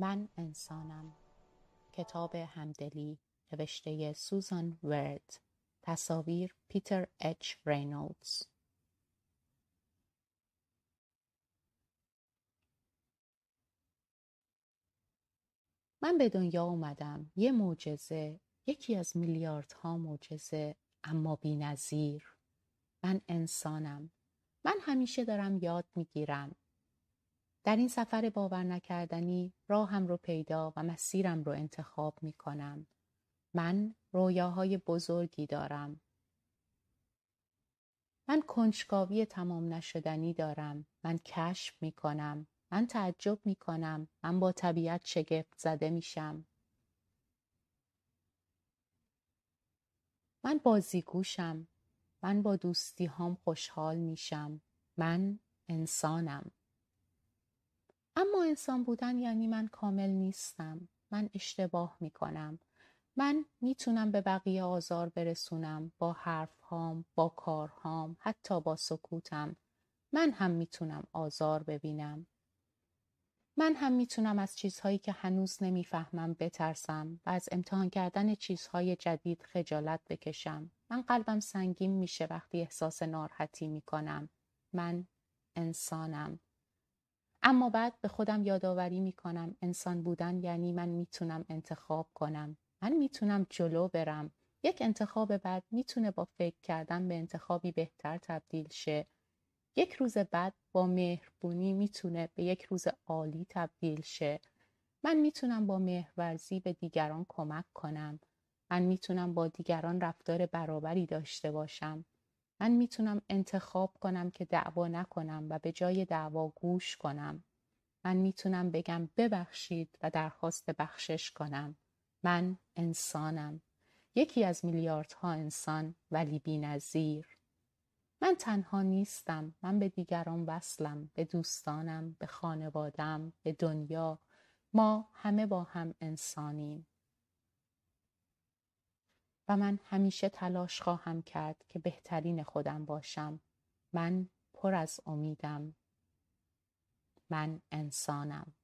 من انسانم. کتاب همدلی نوشته سوزان ورد. تصاویر پیتر اچ رینولدز. من به دنیا اومدم. یه معجزه. یکی از میلیاردها معجزه اما بی‌نظیر. من انسانم. من همیشه دارم یاد می‌گیرم. در این سفر باور نکردنی راهم رو پیدا و مسیرم رو انتخاب می کنم. من رویاهای بزرگی دارم. من کنجکاوی تمام نشدنی دارم. من کشف می کنم. من تعجب می کنم. من با طبیعت شگفت زده میشم. من بازیگوشم. من با دوستی هام خوشحال میشم. من انسانم. اما انسان بودن یعنی من کامل نیستم. من اشتباه می کنم. من می‌تونم به بقیه آزار برسونم با حرف هام، با کارهام، حتی با سکوتم. من هم می‌تونم آزار ببینم. من هم می‌تونم از چیزهایی که هنوز نمی‌فهمم بترسم و از امتحان کردن چیزهای جدید خجالت بکشم. من قلبم سنگین میشه وقتی احساس ناراحتی می‌کنم. من انسانم. اما بعد به خودم یادآوری می‌کنم انسان بودن یعنی من می‌تونم انتخاب کنم. من می‌تونم جلو برم. یک انتخاب بعد می‌تونه با فکر کردن به انتخابی بهتر تبدیل شه. یک روز بعد با مهربونی می‌تونه به یک روز عالی تبدیل شه. من می‌تونم با مهرورزی به دیگران کمک کنم. من می‌تونم با دیگران رفتار برابری داشته باشم. من می‌تونم انتخاب کنم که دعوا نکنم و به جای دعوا گوش کنم. من می‌تونم بگم ببخشید و درخواست بخشش کنم. من انسانم. یکی از میلیاردها انسان ولی بی نظیر. من تنها نیستم. من به دیگران وصلم. به دوستانم. به خانوادم. به دنیا. ما همه با هم انسانیم. و من همیشه تلاش خواهم کرد که بهترین خودم باشم. من پر از امیدم. من انسانم.